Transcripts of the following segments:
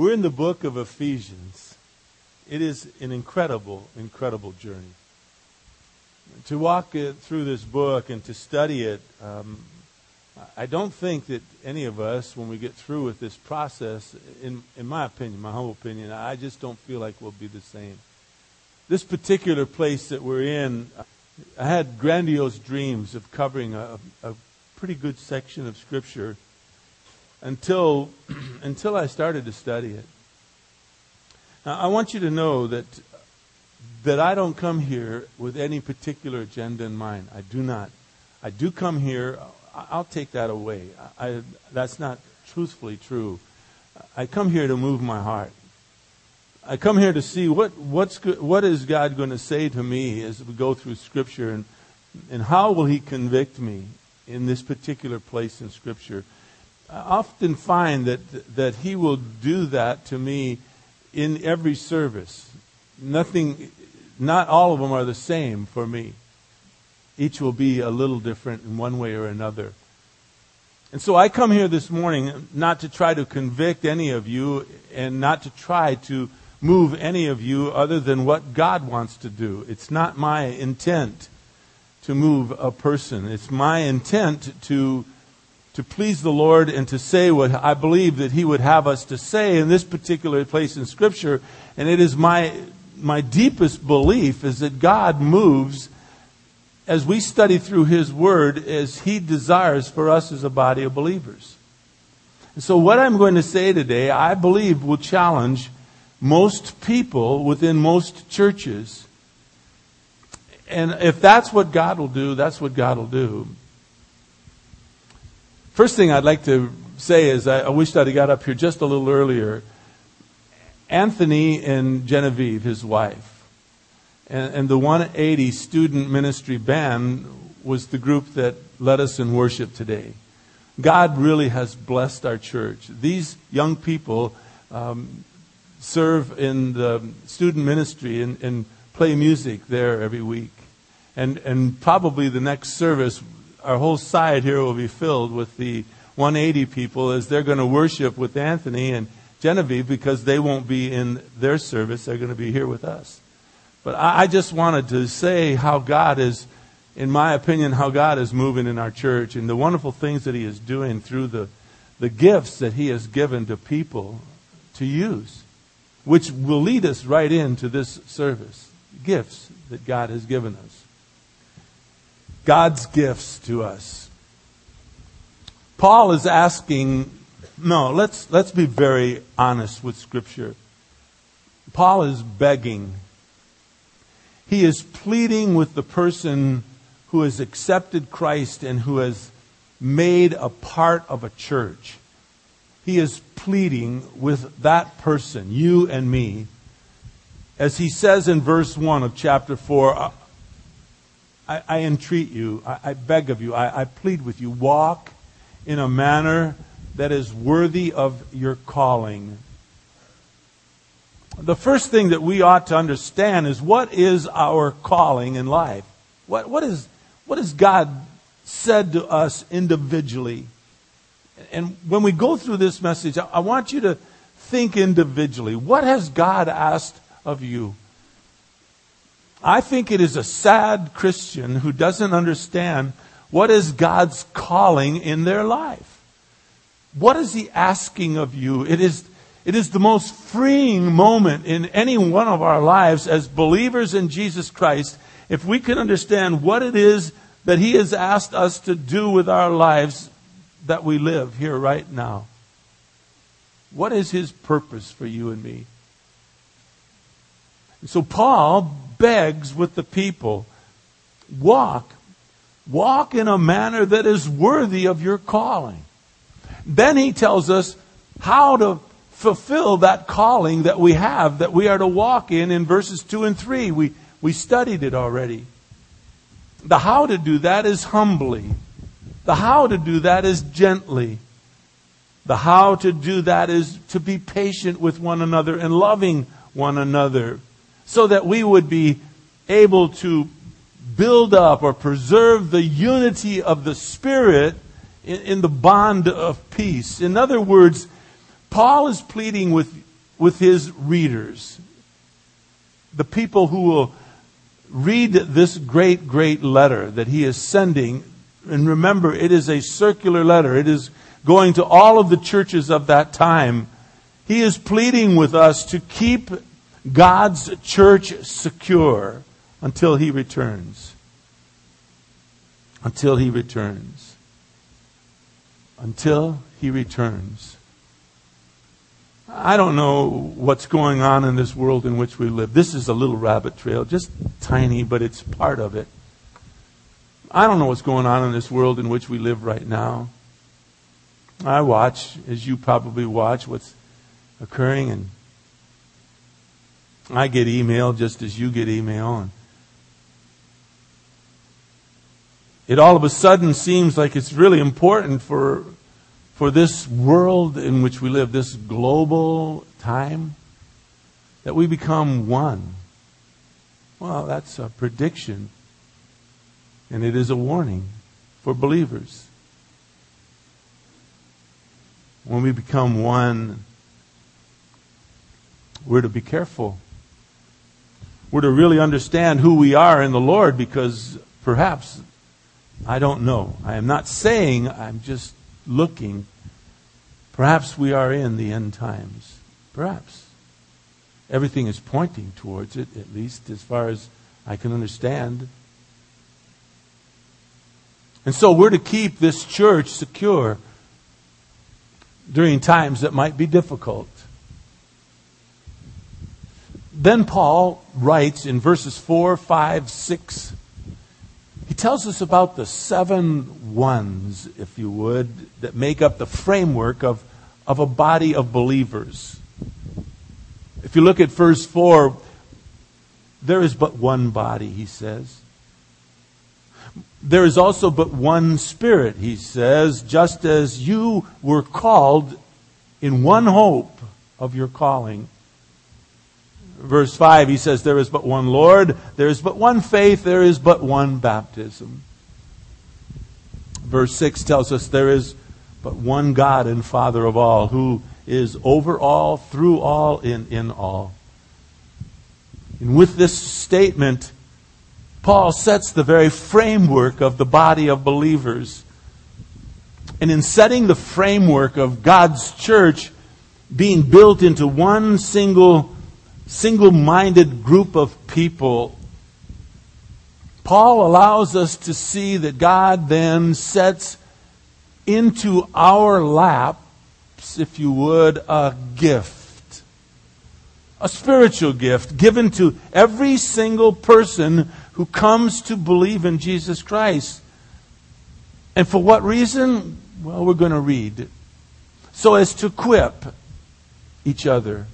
We're in the book of Ephesians. It is an incredible, incredible journey. To walk through this book and to study it, um, I don't think that any of us, when we get through with this process, in, in my opinion, my humble opinion, I just don't feel like we'll be the same. This particular place that we're in, I had grandiose dreams of covering a, a pretty good section of Scripture until, until I started to study it. Now, I want you to know that, that I don't come here with any particular agenda in mind. I do not. I do come here, I'll take that away. I, that's not truthfully true. I come here to move my heart. I come here to see what, what's, what is God going to say to me as we go through Scripture and, and how will He convict me in this particular place in Scripture. I often find that, that He will do that to me in every service. Nothing, not all of them are the same for me. Each will be a little different in one way or another. And so I come here this morning not to try to convict any of you and not to try to move any of you other than what God wants to do. It's not my intent to move a person. It's my intent to to please the Lord and to say what I believe that He would have us to say in this particular place in Scripture. And it is my, my deepest belief is that God moves as we study through His Word as He desires for us as a body of believers. And so what I'm going to say today, I believe will challenge most people within most churches. And if that's what God will do, that's what God will do. First thing I'd like to say is I, I wish I'd have got up here just a little earlier. Anthony and Genevieve, his wife, and, and the 180 student ministry band was the group that led us in worship today. God really has blessed our church. These young people um, serve in the student ministry and, and, play music there every week. And, and probably the next service our whole side here will be filled with the 180 people as they're going to worship with Anthony and Genevieve because they won't be in their service. They're going to be here with us. But I, I just wanted to say how God is, in my opinion, how God is moving in our church and the wonderful things that He is doing through the, the gifts that He has given to people to use, which will lead us right into this service. Gifts that God has given us. God's gifts to us. Paul is asking, no, let's, let's be very honest with Scripture. Paul is begging. He is pleading with the person who has accepted Christ and who has made a part of a church. He is pleading with that person, you and me. As he says in verse 1 of chapter 4, I, I entreat you, I, I, beg of you, I, I plead with you, walk in a manner that is worthy of your calling. The first thing that we ought to understand is what is our calling in life? What, what, is, what has God said to us individually? And when we go through this message, I want you to think individually. What has God asked of you? I think it is a sad Christian who doesn't understand what is God's calling in their life. What is He asking of you? It is, it is the most freeing moment in any one of our lives as believers in Jesus Christ if we can understand what it is that He has asked us to do with our lives that we live here right now. What is His purpose for you and me? So Paul begs with the people, walk, walk in a manner that is worthy of your calling. Then he tells us how to fulfill that calling that we have, that we are to walk in in verses 2 and 3. We, we studied it already. The how to do that is humbly. The how to do that is gently. The how to do that is to be patient with one another and loving one another so that we would be able to build up or preserve the unity of the Spirit in, in, the bond of peace. In other words, Paul is pleading with with his readers, the people who will read this great, great letter that he is sending. And remember, it is a circular letter. It is going to all of the churches of that time. He is pleading with us to keep God's church secure until he returns. Until he returns. Until he returns. I don't know what's going on in this world in which we live. This is a little rabbit trail, just tiny, but it's part of it. I don't know what's going on in this world in which we live right now. I watch, as you probably watch, what's occurring, and I get email just as you get email, and it all of a sudden seems like it's really important for for this world in which we live, this global time, that we become one. Well, that's a prediction, and it is a warning for believers. When we become one, we're to be careful. We're to really understand who we are in the Lord because perhaps, I don't know. I am not saying, I'm just looking. Perhaps we are in the end times. Perhaps. Everything is pointing towards it, at least as far as I can understand. And so we're to keep this church secure during times that might be difficult. Then Paul writes in verses 4, 5, 6, he tells us about the seven ones, if you would, that make up the framework of, of a body of believers. If you look at verse 4, there is but one body, he says. There is also but one Spirit, he says, just as you were called in one hope of your calling verse 5, he says, There is but one Lord, there is but one faith, there is but one baptism. Verse 6 tells us there is but one God and Father of all, who is over all, through all, and in all. And with this statement, Paul sets the very framework of the body of believers. And in setting the framework of God's church being built into one single single minded group of people, Paul allows us to see that God then sets into our laps, if you would, a gift. A spiritual gift given to every single person who comes to believe in Jesus Christ. And for what reason? Well, we're going to read. So as to equip each other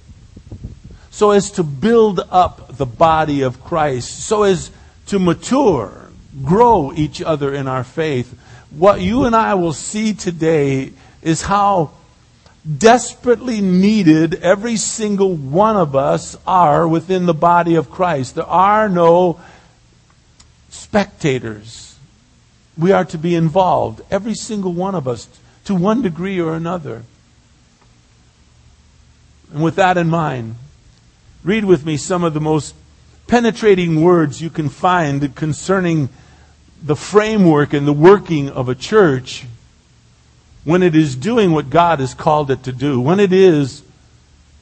so as to build up the body of Christ, so as to mature, grow each other in our faith. What you and I will see today is how desperately needed every single one of us are within the body of Christ. There are no spectators. We are to be involved, every single one of us, to one degree or another. And with that in mind, Read with me some of the most penetrating words you can find concerning the framework and the working of a church when it is doing what God has called it to do, when it is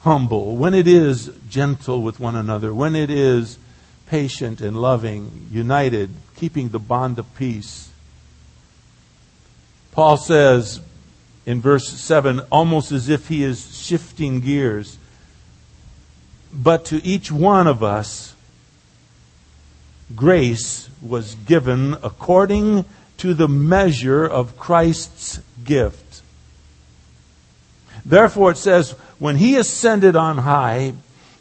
humble, when it is gentle with one another, when it is patient and loving, united, keeping the bond of peace. Paul says in verse 7, almost as if he is shifting gears, but to each one of us, grace was given according to the measure of Christ's gift. Therefore, it says, when he ascended on high,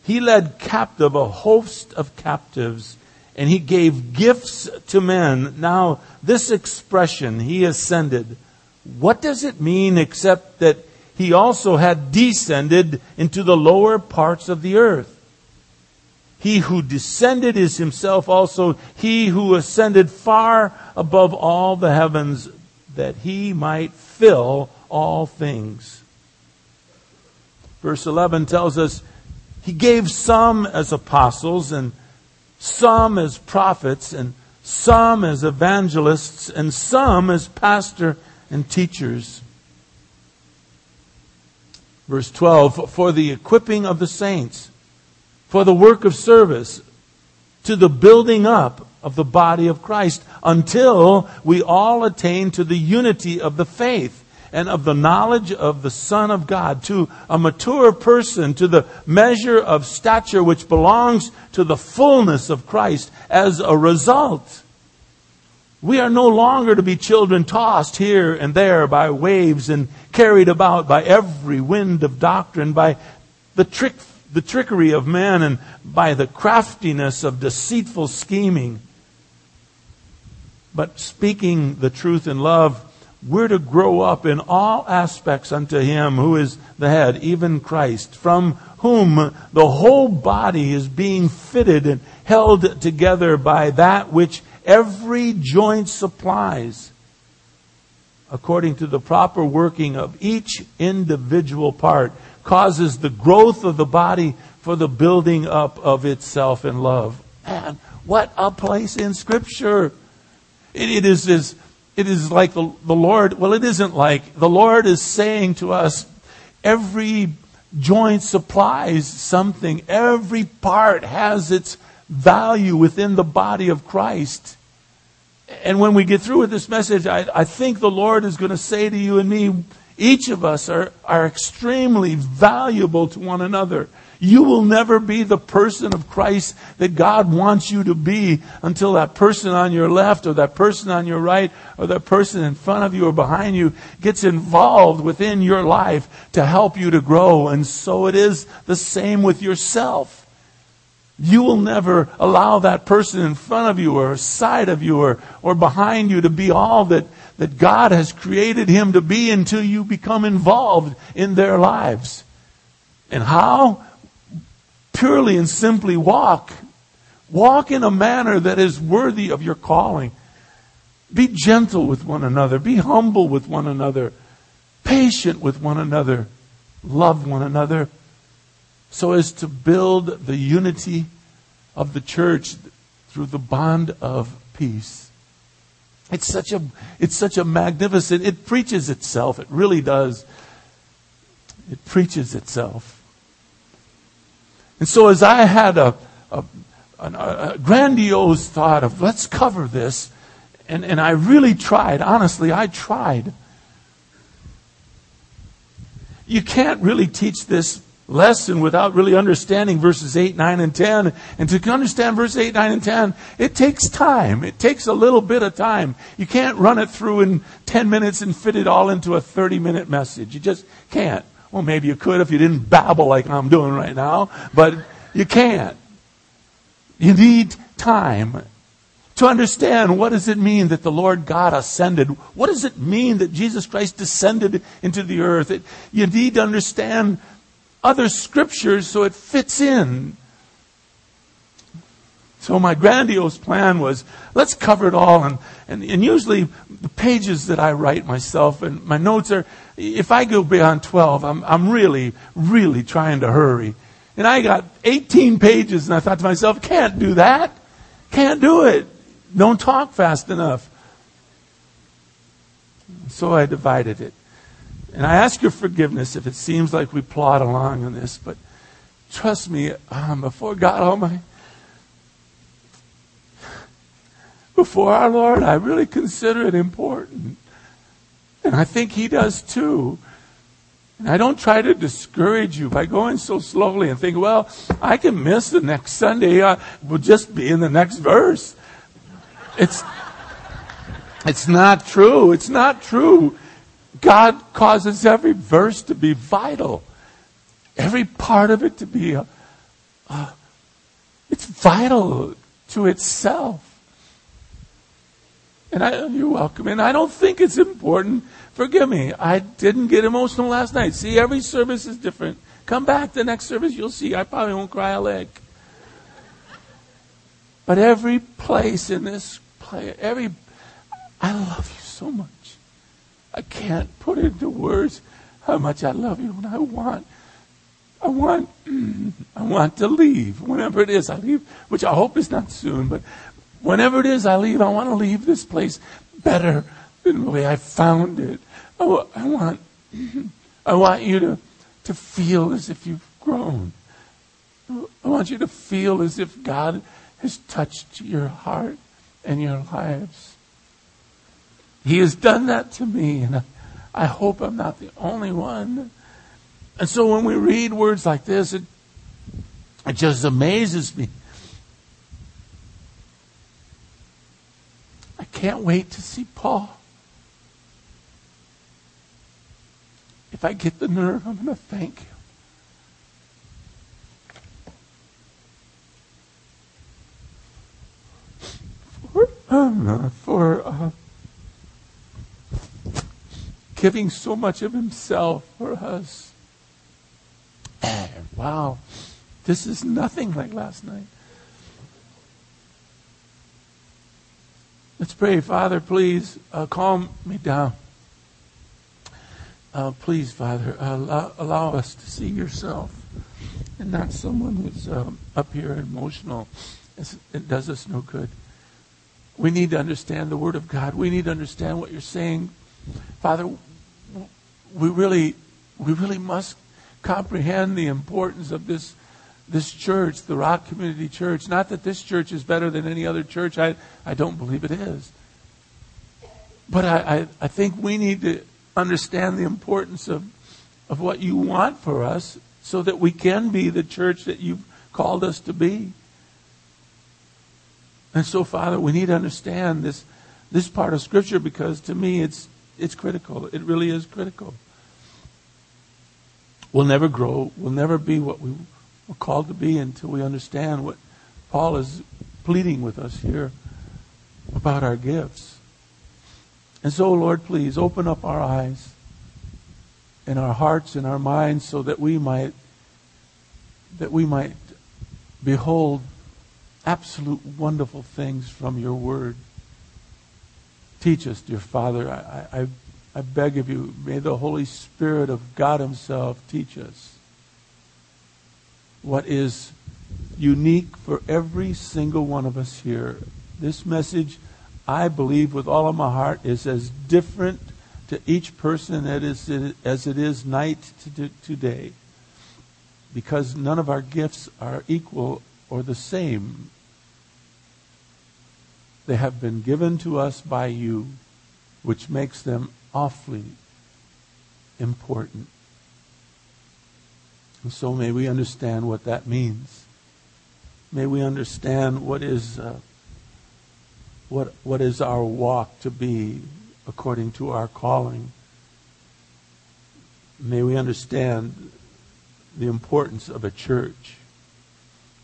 he led captive a host of captives and he gave gifts to men. Now, this expression, he ascended, what does it mean except that he also had descended into the lower parts of the earth. He who descended is himself also he who ascended far above all the heavens that he might fill all things. Verse 11 tells us He gave some as apostles and some as prophets and some as evangelists and some as pastor and teachers. Verse 12, for the equipping of the saints, for the work of service, to the building up of the body of Christ, until we all attain to the unity of the faith and of the knowledge of the Son of God, to a mature person, to the measure of stature which belongs to the fullness of Christ. As a result, we are no longer to be children tossed here and there by waves and carried about by every wind of doctrine, by the trick, the trickery of men and by the craftiness of deceitful scheming. But speaking the truth in love, we're to grow up in all aspects unto Him who is the head, even Christ, from whom the whole body is being fitted and held together by that which every joint supplies, according to the proper working of each individual part, causes the growth of the body for the building up of itself in love. Man, what a place in Scripture! it, it is, is it is like the, the Lord, well, it isn't like. The Lord is saying to us, every joint supplies something. Every part has its value within the body of Christ. And when we get through with this message, I, I think the Lord is going to say to you and me, each of us are, are extremely valuable to one another. You will never be the person of Christ that God wants you to be until that person on your left or that person on your right or that person in front of you or behind you gets involved within your life to help you to grow. And so it is the same with yourself. You will never allow that person in front of you or side of you or, or behind you to be all that, that God has created him to be until you become involved in their lives. And how? purely and simply walk. Walk in a manner that is worthy of your calling. Be gentle with one another. Be humble with one another. Patient with one another. Love one another. So as to build the unity of the church through the bond of peace. It's such a, it's such a magnificent, it preaches itself. It really does. It preaches itself. And so as I had a, a, a, grandiose thought of let's cover this, and, and I really tried, honestly, I tried. You can't really teach this lesson without really understanding verses 8, 9, and 10. And to understand verses 8, 9, and 10, it takes time. It takes a little bit of time. You can't run it through in 10 minutes and fit it all into a 30 minute message. You just can't. Well, maybe you could if you didn't babble like I'm doing right now, but you can't. You need time to understand what does it mean that the Lord God ascended? What does it mean that Jesus Christ descended into the earth? It, you need to understand other scriptures so it fits in. So my grandiose plan was, let's cover it all. And, and, and usually the pages that I write myself and my notes are, if I go beyond 12, I'm, I'm really, really trying to hurry. And I got 18 pages and I thought to myself, can't do that. Can't do it. Don't talk fast enough. So I divided it. And I ask your forgiveness if it seems like we plod along on this, but trust me, um, before God Almighty, before our Lord, I really consider it important. And I think He does too. And I don't try to discourage you by going so slowly and think, well, I can miss the next Sunday. I will just be in the next verse. It's, it's not true. It's not true. God causes every verse to be vital. Every part of it to be, uh, uh, it's vital to itself. And I, you're welcome. And I don't think it's important. Forgive me. I didn't get emotional last night. See, every service is different. Come back the next service, you'll see. I probably won't cry a leg. But every place in this play, every, I love you so much. I can't put into words how much I love you and I want. I want, I want to leave. Whenever it is, I leave, which I hope is not soon, but whenever it is I leave, I want to leave this place better than the way I found it. I, I want, I want you to, to feel as if you've grown. I want you to feel as if God has touched your heart and your lives. He has done that to me, and I, hope I'm not the only one. And so when we read words like this, it, it just amazes me. I can't wait to see Paul. If I get the nerve, I'm going to thank him. For, uh, for uh, giving so much of himself for us. And wow, this is nothing like last night. Let's pray. Father, please uh, calm me down. Uh, please, Father, allow, allow, us to see yourself and not someone who's um, up here emotional. It's, it does us no good. We need to understand the Word of God. We need to understand what you're saying. Father, we really, we really must comprehend the importance of this, this church, the Rock Community Church. Not that this church is better than any other church. I, I don't believe it is. But I, I, I think we need to understand the importance of, of what you want for us so that we can be the church that you've called us to be. And so, Father, we need to understand this, this part of Scripture because to me it's, it's critical. It really is critical. We'll never grow. We'll never be what we were called to be until we understand what Paul is pleading with us here about our gifts. And so, Lord, please open up our eyes and our hearts and our minds so that we might that we might behold absolute wonderful things from your word. Teach us, dear Father. I, I, I beg of you, may the Holy Spirit of God Himself teach us what is unique for every single one of us here. This message, I believe with all of my heart, is as different to each person as it is night to today. Because none of our gifts are equal or the same. They have been given to us by you, which makes them awfully important. And so may we understand what that means. May we understand what is uh, what what is our walk to be according to our calling. May we understand the importance of a church.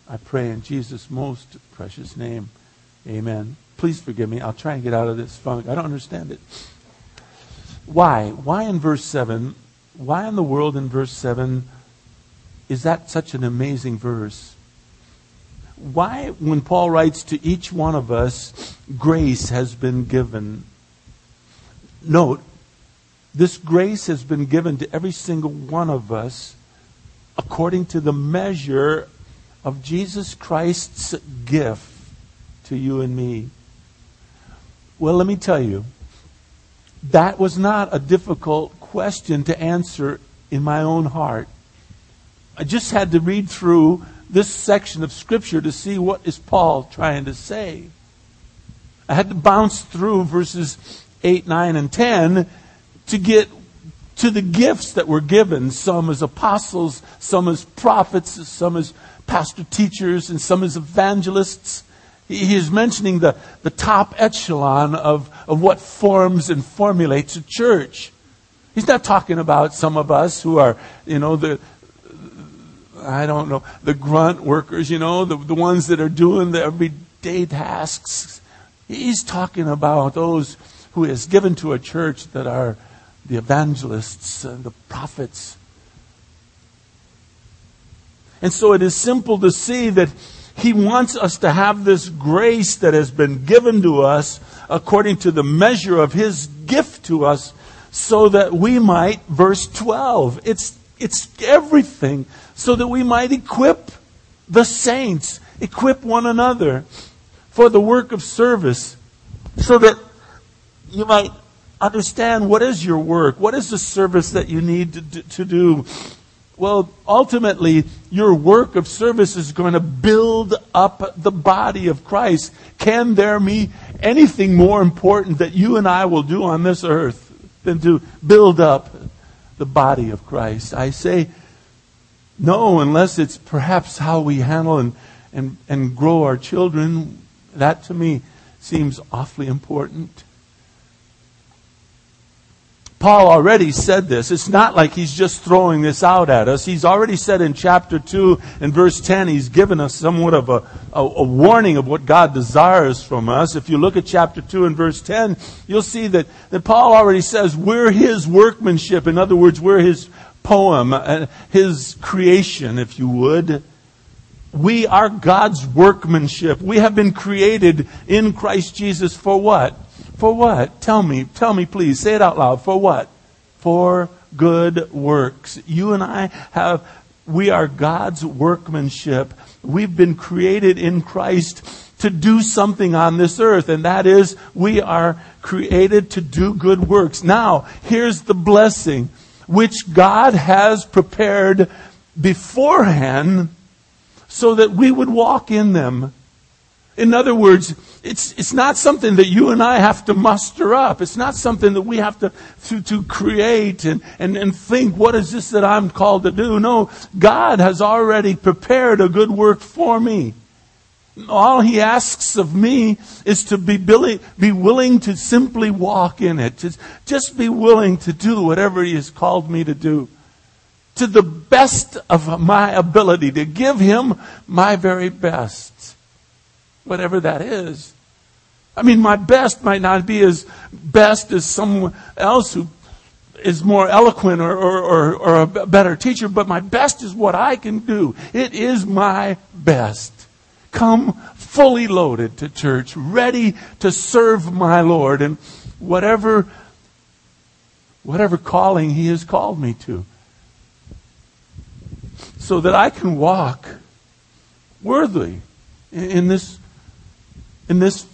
I pray in Jesus' most precious name. Amen. Please forgive me. I'll try and get out of this funk. I don't understand it. Why? Why in verse 7? Why in the world in verse 7 is that such an amazing verse? Why, when Paul writes to each one of us, grace has been given? Note, this grace has been given to every single one of us according to the measure of Jesus Christ's gift to you and me. Well, let me tell you, that was not a difficult question to answer in my own heart. I just had to read through this section of Scripture to see what is Paul trying to say. I had to bounce through verses 8, 9, and 10 to get to the gifts that were given, some as apostles, some as prophets, some as pastor teachers, and some as evangelists. He is mentioning the, the top echelon of, of what forms and formulates a church. He's not talking about some of us who are, you know, the, I don't know, the grunt workers, you know, the, the ones that are doing the everyday tasks. He's talking about those who he given to a church that are the evangelists and the prophets. And so it is simple to see that he wants us to have this grace that has been given to us according to the measure of His gift to us so that we might, verse 12, it's, it's everything so that we might equip the saints, equip one another for the work of service so that you might understand what is your work, what is the service that you need to, to do. Well, ultimately, your work of service is going to build up the body of Christ. Can there be anything more important that you and I will do on this earth than to build up the body of Christ? I say no, unless it's perhaps how we handle and, and, and grow our children. That to me seems awfully important. Paul already said this. It's not like he's just throwing this out at us. He's already said in chapter 2 and verse 10, he's given us somewhat of a, a, a, warning of what God desires from us. If you look at chapter 2 and verse 10, you'll see that, that Paul already says we're his workmanship. In other words, we're his poem, uh, his creation, if you would. We are God's workmanship. We have been created in Christ Jesus for what? For what? Tell me, tell me please. Say it out loud. For what? For good works. You and I have, we are God's workmanship. We've been created in Christ to do something on this earth, and that is we are created to do good works. Now, here's the blessing which God has prepared beforehand so that we would walk in them. In other words, it's, it's not something that you and I have to muster up. It's not something that we have to, to, to create and, and, and think, what is this that I'm called to do? No, God has already prepared a good work for me. All he asks of me is to be, willing, be willing to simply walk in it. To just be willing to do whatever he has called me to do. To the best of my ability, to give him my very best whatever that is. I mean, my best might not be as best as someone else who is more eloquent or, or, or, or, a better teacher, but my best is what I can do. It is my best. Come fully loaded to church, ready to serve my Lord and whatever, whatever calling He has called me to. So that I can walk worthy in this in this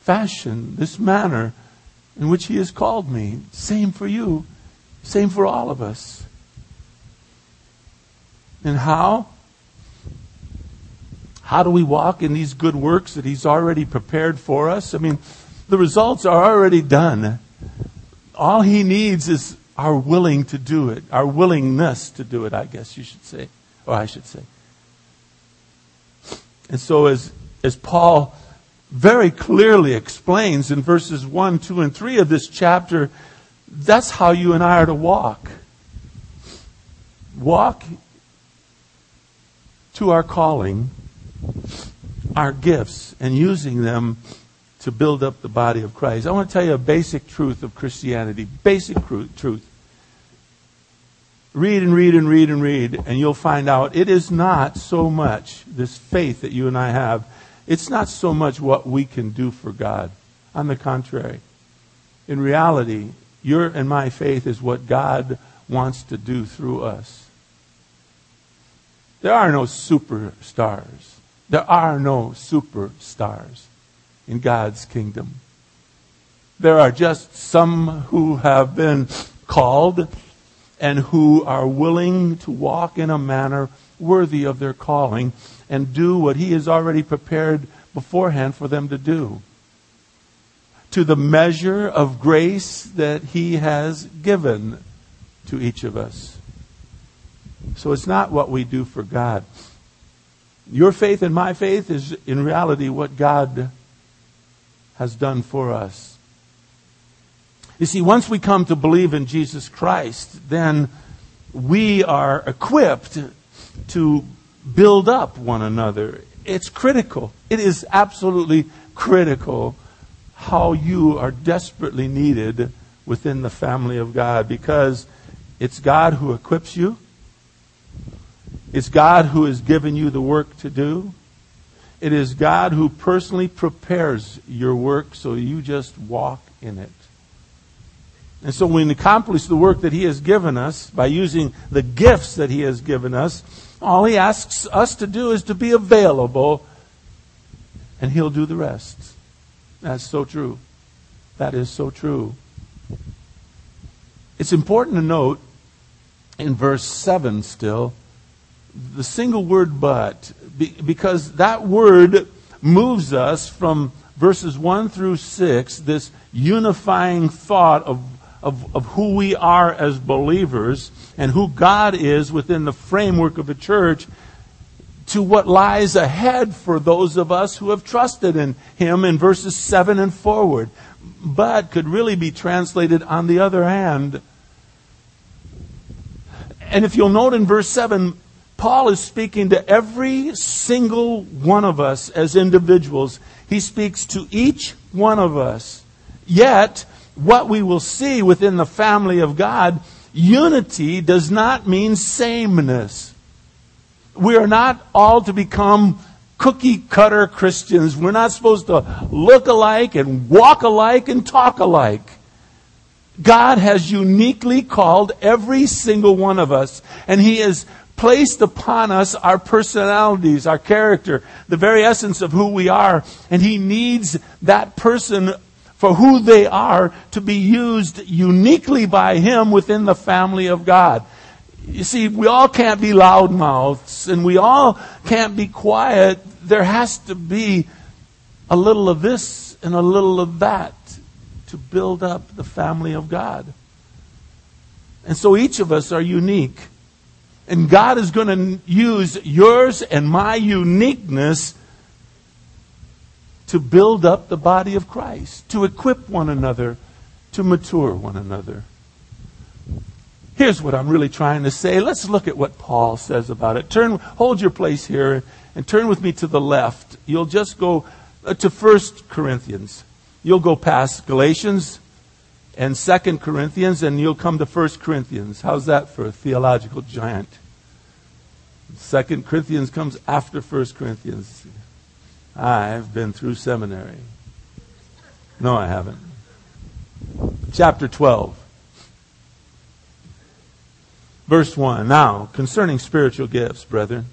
fashion, this manner in which He has called me. Same for you, same for all of us. And how? How do we walk in these good works that He's already prepared for us? I mean, the results are already done. All He needs is our willing to do it, our willingness to do it, I guess you should say, or I should say. And so as, as Paul very clearly explains in verses 1, 2, and 3 of this chapter that's how you and I are to walk. Walk to our calling, our gifts, and using them to build up the body of Christ. I want to tell you a basic truth of Christianity. Basic truth. Read and read and read and read, and you'll find out it is not so much this faith that you and I have it's not so much what we can do for God. On the contrary, in reality, your and my faith is what God wants to do through us. There are no superstars. There are no superstars in God's kingdom. There are just some who have been called and who are willing to walk in a manner worthy of their calling and do what He has already prepared beforehand for them to do. To the measure of grace that He has given to each of us. So it's not what we do for God. Your faith and my faith is in reality what God has done for us. You see, once we come to believe in Jesus Christ, then we are equipped to build up one another. It's critical. It is absolutely critical how you are desperately needed within the family of God because it's God who equips you. It's God who has given you the work to do. It is God who personally prepares your work so you just walk in it. And so we accomplish the work that He has given us by using the gifts that He has given us. All He asks us to do is to be available, and He'll do the rest. That's so true. That is so true. It's important to note in verse 7 still the single word but, because that word moves us from verses 1 through 6, this unifying thought of of, of who we are as believers and who God is within the framework of the church to what lies ahead for those of us who have trusted in Him in verses 7 and forward. But could really be translated on the other hand. And if you'll note in verse 7, Paul is speaking to every single one of us as individuals. He speaks to each one of us. Yet, what we will see within the family of God, unity does not mean sameness. We are not all to become cookie cutter Christians. We're not supposed to look alike and walk alike and talk alike. God has uniquely called every single one of us, and He has placed upon us our personalities, our character, the very essence of who we are, and He needs that person for who they are to be used uniquely by Him within the family of God. You see, we all can't be loudmouths and we all can't be quiet. There has to be a little of this and a little of that to build up the family of God. And so each of us are unique. And God is going to use yours and my uniqueness to build up the body of Christ, to equip one another, to mature one another. Here's what I'm really trying to say. Let's look at what Paul says about it. Turn, hold your place here and turn with me to the left. You'll just go uh, to 1 Corinthians. You'll go past Galatians and 2 Corinthians and you'll come to 1 Corinthians. How's that for a theological giant? 2 Corinthians comes after 1 Corinthians. I've been through seminary. No, I haven't. Chapter 12. Verse 1. Now, concerning spiritual gifts, brethren,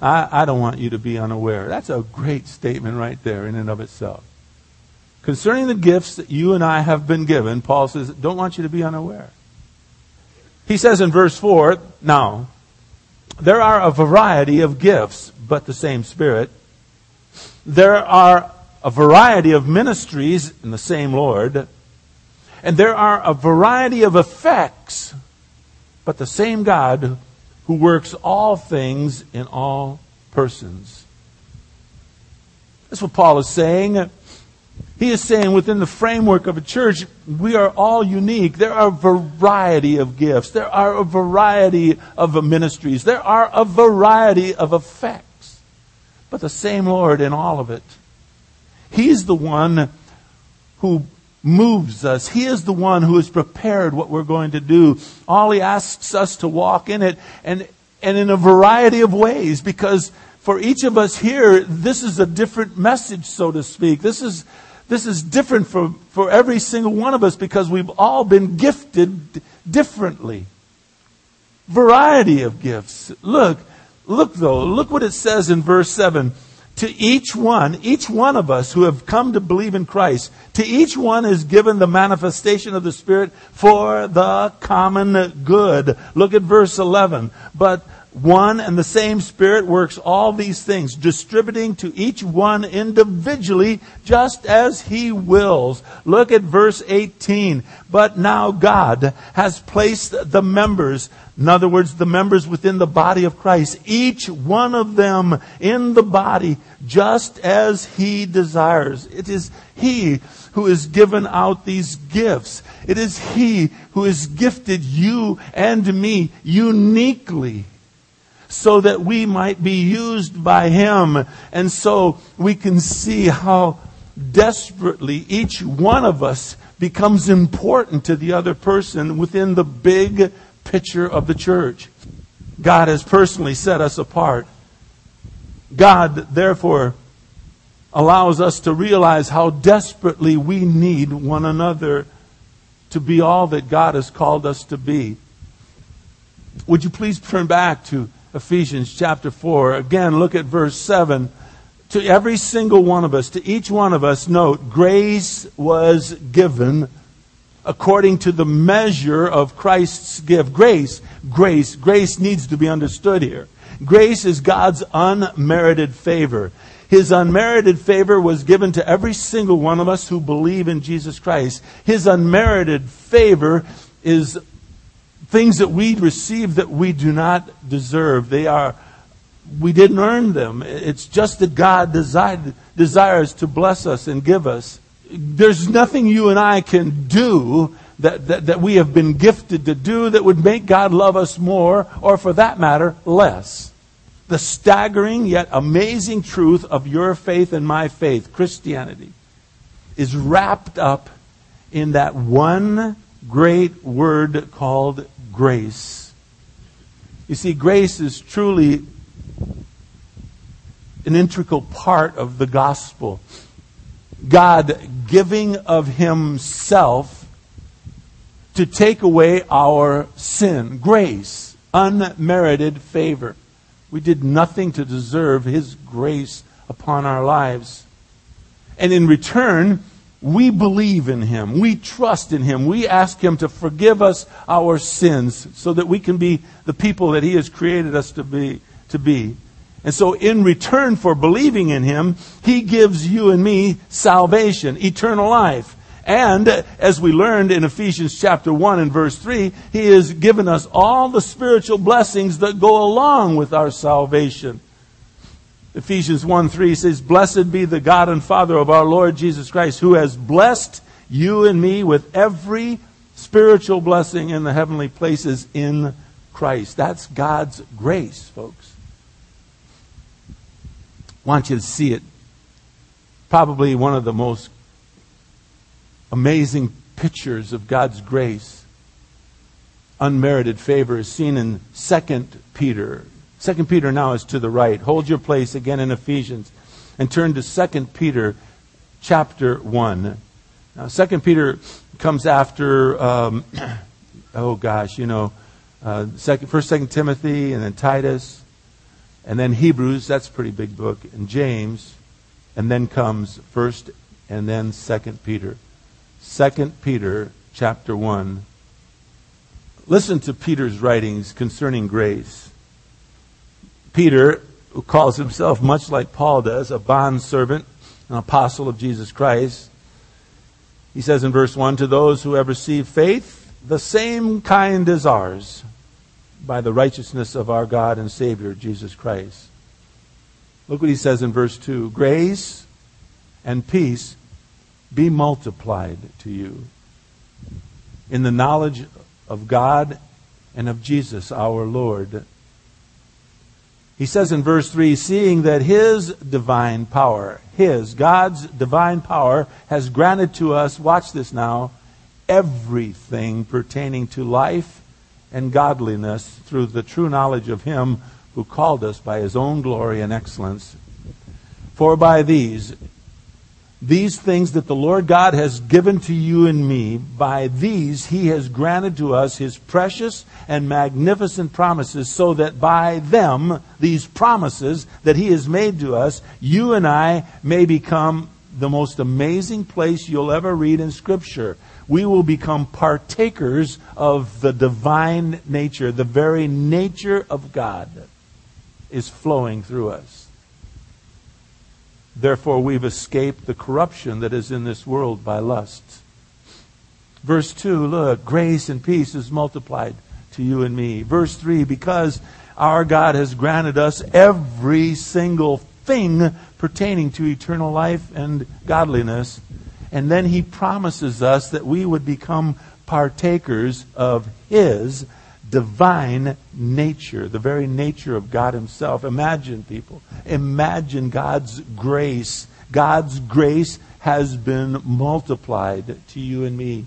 I, I don't want you to be unaware. That's a great statement right there in and of itself. Concerning the gifts that you and I have been given, Paul says, don't want you to be unaware. He says in verse 4, now, there are a variety of gifts, but the same Spirit there are a variety of ministries in the same Lord, and there are a variety of effects, but the same God who works all things in all persons. That's what Paul is saying. He is saying within the framework of a church, we are all unique. There are a variety of gifts. There are a variety of ministries. There are a variety of effects but the same Lord in all of it. He's the one who moves us. He is the one who has prepared what we're going to do. All he asks us to walk in it and, and in a variety of ways because for each of us here, this is a different message, so to speak. This is, this is different for, for every single one of us because we've all been gifted differently. Variety of gifts. Look, Look though, look what it says in verse 7. To each one, each one of us who have come to believe in Christ, to each one is given the manifestation of the Spirit for the common good. Look at verse 11. But one and the same Spirit works all these things, distributing to each one individually just as He wills. Look at verse 18. But now God has placed the members, in other words, the members within the body of Christ, each one of them in the body just as He desires. It is He who has given out these gifts. It is He who has gifted you and me uniquely so that we might be used by Him. And so we can see how desperately each one of us becomes important to the other person within the big picture of the church. God has personally set us apart. God, therefore, allows us to realize how desperately we need one another to be all that God has called us to be. Would you please turn back to Ephesians chapter 4? Again, look at verse 7. To every single one of us, to each one of us, note, grace was given according to the measure of Christ's gift. Grace, grace, grace needs to be understood here. Grace is God's unmerited favor. His unmerited favor was given to every single one of us who believe in Jesus Christ. His unmerited favor is things that we receive that we do not deserve. They are, we didn't earn them. It's just that God desired, desires to bless us and give us there's nothing you and I can do that, that, that we have been gifted to do that would make God love us more, or for that matter, less. The staggering yet amazing truth of your faith and my faith, Christianity, is wrapped up in that one great word called grace. You see, grace is truly an integral part of the gospel. God giving of Himself to take away our sin. Grace, unmerited favor. We did nothing to deserve His grace upon our lives. And in return, we believe in Him. We trust in Him. We ask Him to forgive us our sins so that we can be the people that He has created us to be. To be. And so, in return for believing in Him, He gives you and me salvation, eternal life. And as we learned in Ephesians chapter 1 and verse 3, He has given us all the spiritual blessings that go along with our salvation. Ephesians 1 3 says, Blessed be the God and Father of our Lord Jesus Christ, who has blessed you and me with every spiritual blessing in the heavenly places in Christ. That's God's grace, folks want you to see it. Probably one of the most amazing pictures of God's grace, unmerited favor, is seen in 2 Peter. 2 Peter now is to the right. Hold your place again in Ephesians and turn to 2 Peter chapter 1. Now, 2 Peter comes after, um, oh gosh, you know, uh, second, first, second Timothy, and then Titus, and then Hebrews, that's a pretty big book, and James, and then comes 1st and then 2nd Peter. 2nd Peter chapter 1. Listen to Peter's writings concerning grace. Peter, who calls himself, much like Paul does, a bondservant, an apostle of Jesus Christ, he says in verse 1 To those who have received faith, the same kind as ours, by the righteousness of our God and Savior, Jesus Christ. Look what he says in verse 2 Grace and peace be multiplied to you in the knowledge of God and of Jesus our Lord. He says in verse 3 Seeing that His divine power, His, God's divine power, has granted to us, watch this now, everything pertaining to life and godliness through the true knowledge of Him who called us by His own glory and excellence. For by these, these things that the Lord God has given to you and me, by these He has granted to us His precious and magnificent promises, so that by them, these promises that He has made to us, you and I may become the most amazing place you'll ever read in Scripture we will become partakers of the divine nature. The very nature of God is flowing through us. Therefore, we've escaped the corruption that is in this world by lust. Verse 2, look, grace and peace is multiplied to you and me. Verse 3, because our God has granted us every single thing pertaining to eternal life and godliness and then he promises us that we would become partakers of his divine nature, the very nature of God himself. Imagine, people, imagine God's grace. God's grace has been multiplied to you and me.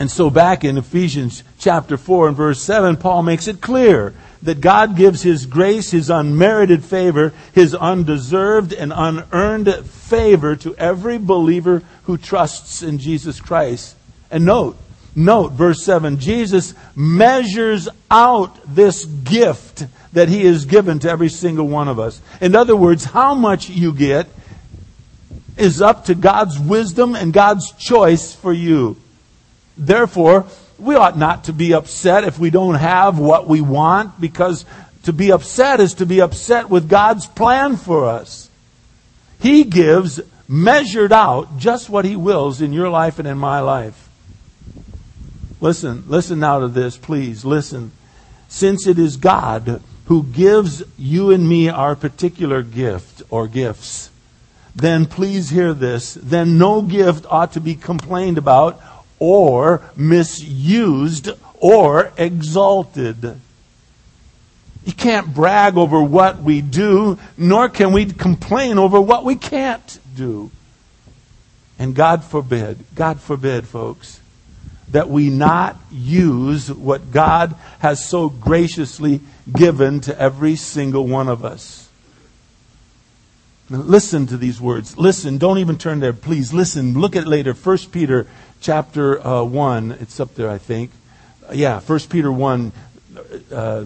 And so back in Ephesians chapter 4 and verse 7, Paul makes it clear that God gives His grace, His unmerited favor, His undeserved and unearned favor to every believer who trusts in Jesus Christ. And note, note verse 7, Jesus measures out this gift that He has given to every single one of us. In other words, how much you get is up to God's wisdom and God's choice for you. Therefore, we ought not to be upset if we don't have what we want because to be upset is to be upset with God's plan for us. He gives measured out just what He wills in your life and in my life. Listen, listen now to this, please. Listen. Since it is God who gives you and me our particular gift or gifts, then please hear this. Then no gift ought to be complained about or misused or exalted. You can't brag over what we do, nor can we complain over what we can't do. And God forbid, God forbid, folks, that we not use what God has so graciously given to every single one of us. Listen to these words. Listen. Don't even turn there, please. Listen. Look at it later. 1 Peter chapter uh, 1. It's up there, I think. Uh, yeah, 1 Peter 1. Uh,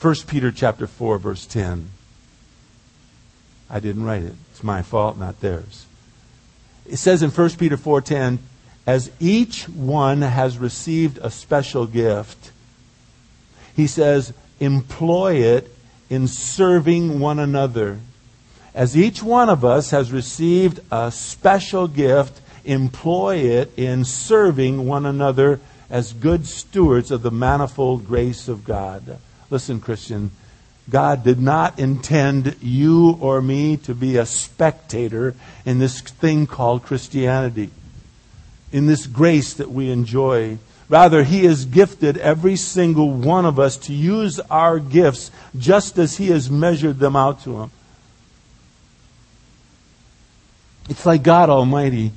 1 Peter chapter 4, verse 10. I didn't write it. It's my fault, not theirs. It says in 1 Peter 4:10, as each one has received a special gift, he says, employ it in serving one another. As each one of us has received a special gift, employ it in serving one another as good stewards of the manifold grace of God. Listen, Christian, God did not intend you or me to be a spectator in this thing called Christianity, in this grace that we enjoy. Rather, He has gifted every single one of us to use our gifts just as He has measured them out to Him. It's like God Almighty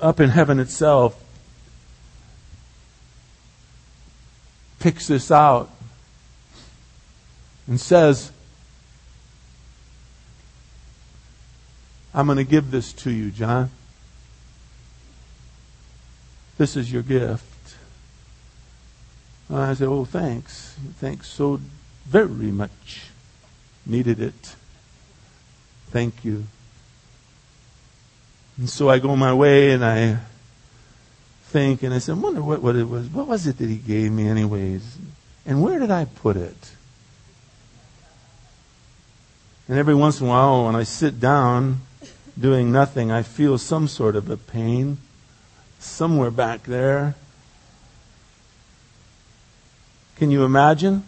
up in heaven itself picks this out and says, I'm going to give this to you, John. This is your gift. I said, Oh, thanks. Thanks so very much. Needed it. Thank you. And so I go my way and I think and I said, I wonder what, what it was. What was it that he gave me anyways? And where did I put it? And every once in a while when I sit down doing nothing, I feel some sort of a pain somewhere back there. Can you imagine?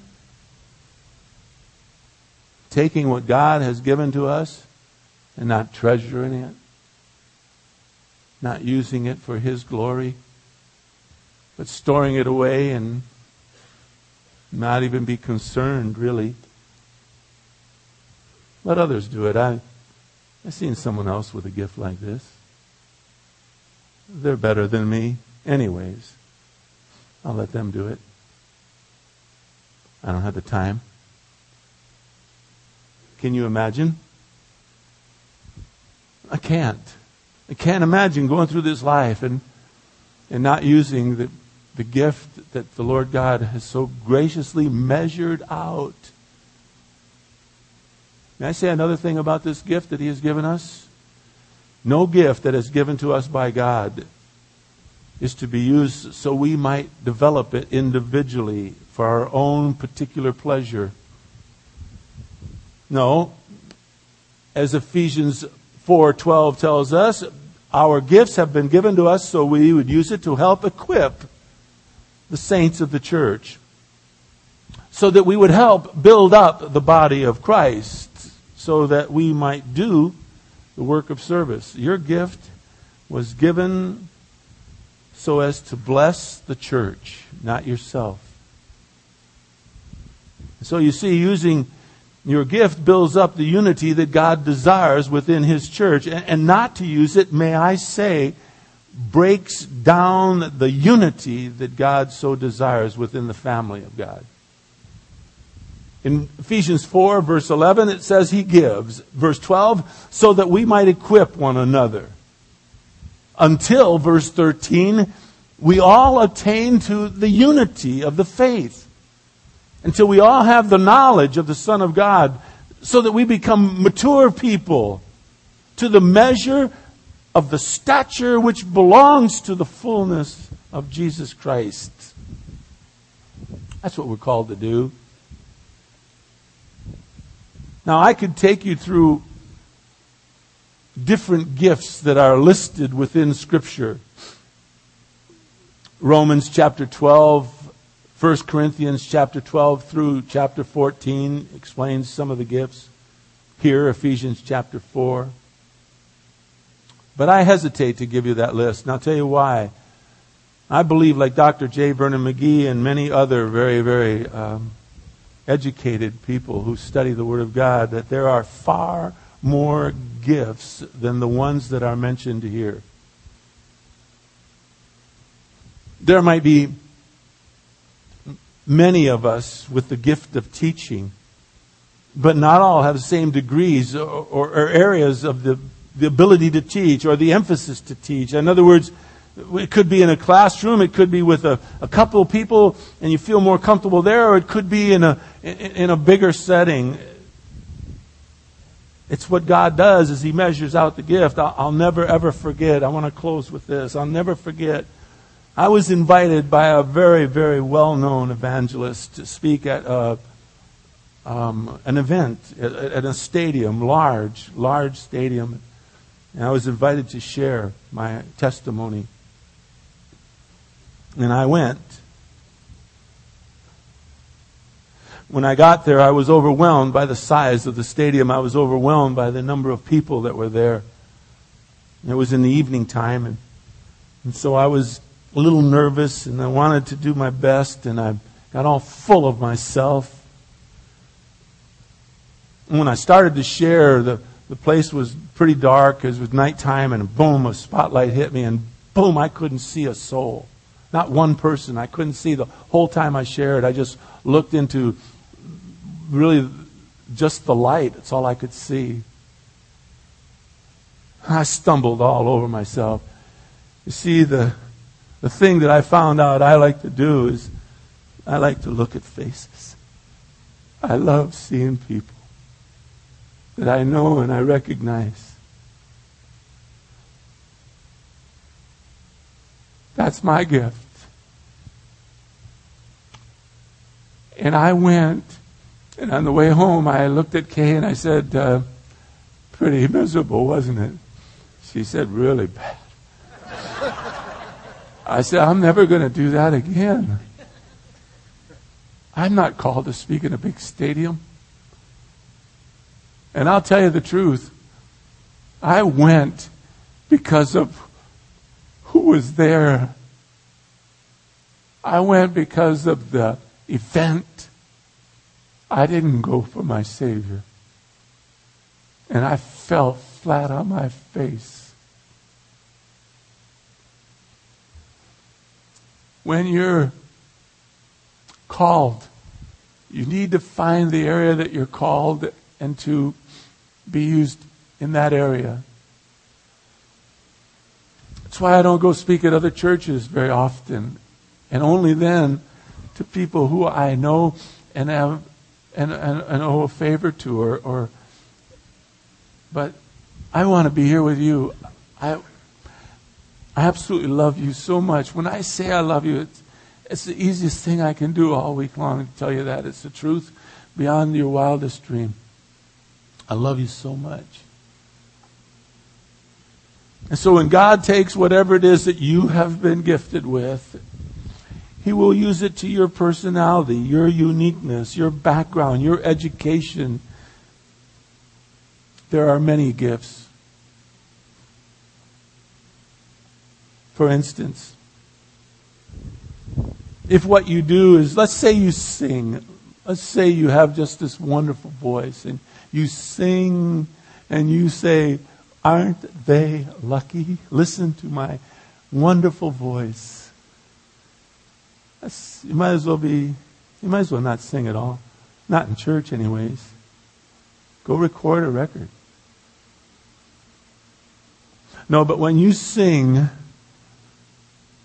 Taking what God has given to us and not treasuring it? not using it for His glory, but storing it away and not even be concerned, really. Let others do it. I, I've seen someone else with a gift like this. They're better than me. Anyways, I'll let them do it. I don't have the time. Can you imagine? I can't. I can't imagine going through this life and, and not using the, the gift that the Lord God has so graciously measured out. May I say another thing about this gift that He has given us? No gift that is given to us by God is to be used so we might develop it individually for our own particular pleasure. No, as Ephesians 4:12 tells us, our gifts have been given to us so we would use it to help equip the saints of the church. So that we would help build up the body of Christ so that we might do the work of service. Your gift was given so as to bless the church, not yourself. So you see, using your gift builds up the unity that God desires within His church. And, not to use it, may I say, breaks down the unity that God so desires within the family of God. In Ephesians 4, verse 11, it says He gives. Verse 12, so that we might equip one another. Until, verse 13, we all attain to the unity of the faith. Until we all have the knowledge of the Son of God, so that we become mature people to the measure of the stature which belongs to the fullness of Jesus Christ. That's what we're called to do. Now, I could take you through different gifts that are listed within Scripture. Romans chapter 12, 1 Corinthians chapter 12 through chapter 14 explains some of the gifts. Here, Ephesians chapter 4. But I hesitate to give you that list, and I'll tell you why. I believe, like Dr. J. Vernon McGee and many other very, very um, educated people who study the Word of God, that there are far more gifts than the ones that are mentioned here. There might be many of us with the gift of teaching, but not all have the same degrees or, or, or areas of the the ability to teach or the emphasis to teach. In other words, it could be in a classroom, it could be with a, a couple of people and you feel more comfortable there, or it could be in a, in, in a bigger setting. It's what God does as He measures out the gift. I'll, I'll never ever forget. I want to close with this. I'll never forget. I was invited by a very, very well known evangelist to speak at a, um, an event at, at a stadium, large, large stadium and I was invited to share my testimony. And I went. When I got there, I was overwhelmed by the size of the stadium. I was overwhelmed by the number of people that were there. It was in the evening time, and, and so I was a little nervous, and I wanted to do my best, and I got all full of myself. And when I started to share, the the place was pretty dark. It was nighttime, and boom, a spotlight hit me, and boom, I couldn't see a soul. Not one person. I couldn't see the whole time I shared. I just looked into really just the light. That's all I could see. I stumbled all over myself. You see, the, the thing that I found out I like to do is I like to look at faces. I love seeing people that I know and I recognize. That's my gift. And I went, and on the way home, I looked at Kay and I said, uh, Pretty miserable, wasn't it? She said, Really bad. I said, I'm never going to do that again. I'm not called to speak in a big stadium. And I'll tell you the truth. I went because of who was there. I went because of the event. I didn't go for my Savior. And I fell flat on my face. When you're called, you need to find the area that you're called and to be used in that area. That's why I don't go speak at other churches very often, and only then to people who I know and have and, and, and owe a favor to, or, or but I want to be here with you. I I absolutely love you so much. When I say I love you, it's, it's the easiest thing I can do all week long to tell you that. It's the truth beyond your wildest dream. I love you so much. And so when God takes whatever it is that you have been gifted with, He will use it to your personality, your uniqueness, your background, your education. There are many gifts. For instance, if what you do is, let's say you sing, let's say you have just this wonderful voice and you sing and you say, Aren't they lucky? Listen to my wonderful voice. That's, you might as well be, you might as well not sing at all. Not in church, anyways. Go record a record. No, but when you sing,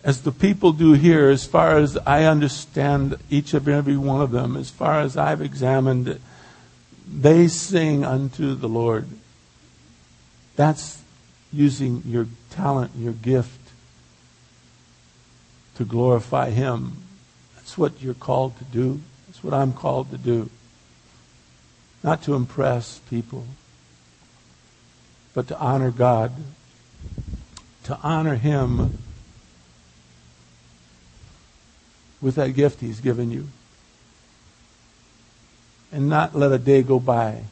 as the people do here, as far as I understand each of every one of them, as far as I've examined it, they sing unto the Lord. That's using your talent, your gift to glorify Him. That's what you're called to do. That's what I'm called to do. Not to impress people, but to honor God, to honor Him with that gift He's given you. And not let a day go by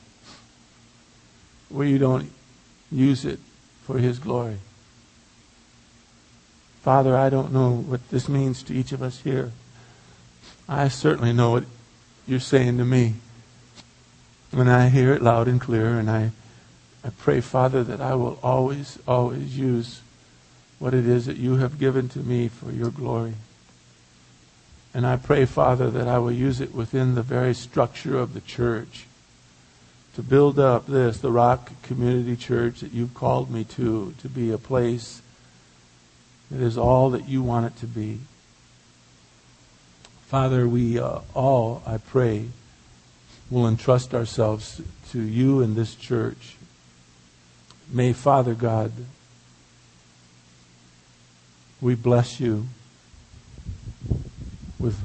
where you don't use it for His glory. Father, I don't know what this means to each of us here. I certainly know what you're saying to me. And I hear it loud and clear, and I, I pray, Father, that I will always, always use what it is that you have given to me for your glory. And I pray, Father, that I will use it within the very structure of the church to build up this, the Rock Community Church that you've called me to, to be a place that is all that you want it to be. Father, we uh, all, I pray, will entrust ourselves to you and this church. May, Father God, we bless you with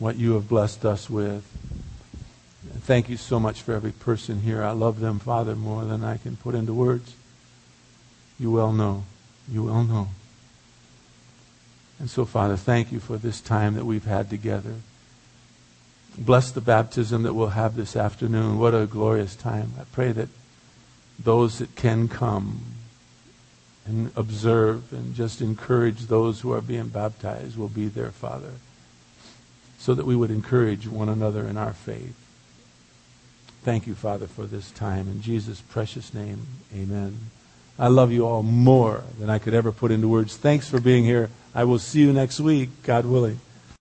what you have blessed us with. Thank you so much for every person here. I love them, Father, more than I can put into words. You well know. You well know. And so, Father, thank you for this time that we've had together. Bless the baptism that we'll have this afternoon. What a glorious time. I pray that those that can come and observe and just encourage those who are being baptized will be there, Father, so that we would encourage one another in our faith. Thank you, Father, for this time. In Jesus' precious name, amen. I love you all more than I could ever put into words. Thanks for being here. I will see you next week, God willing.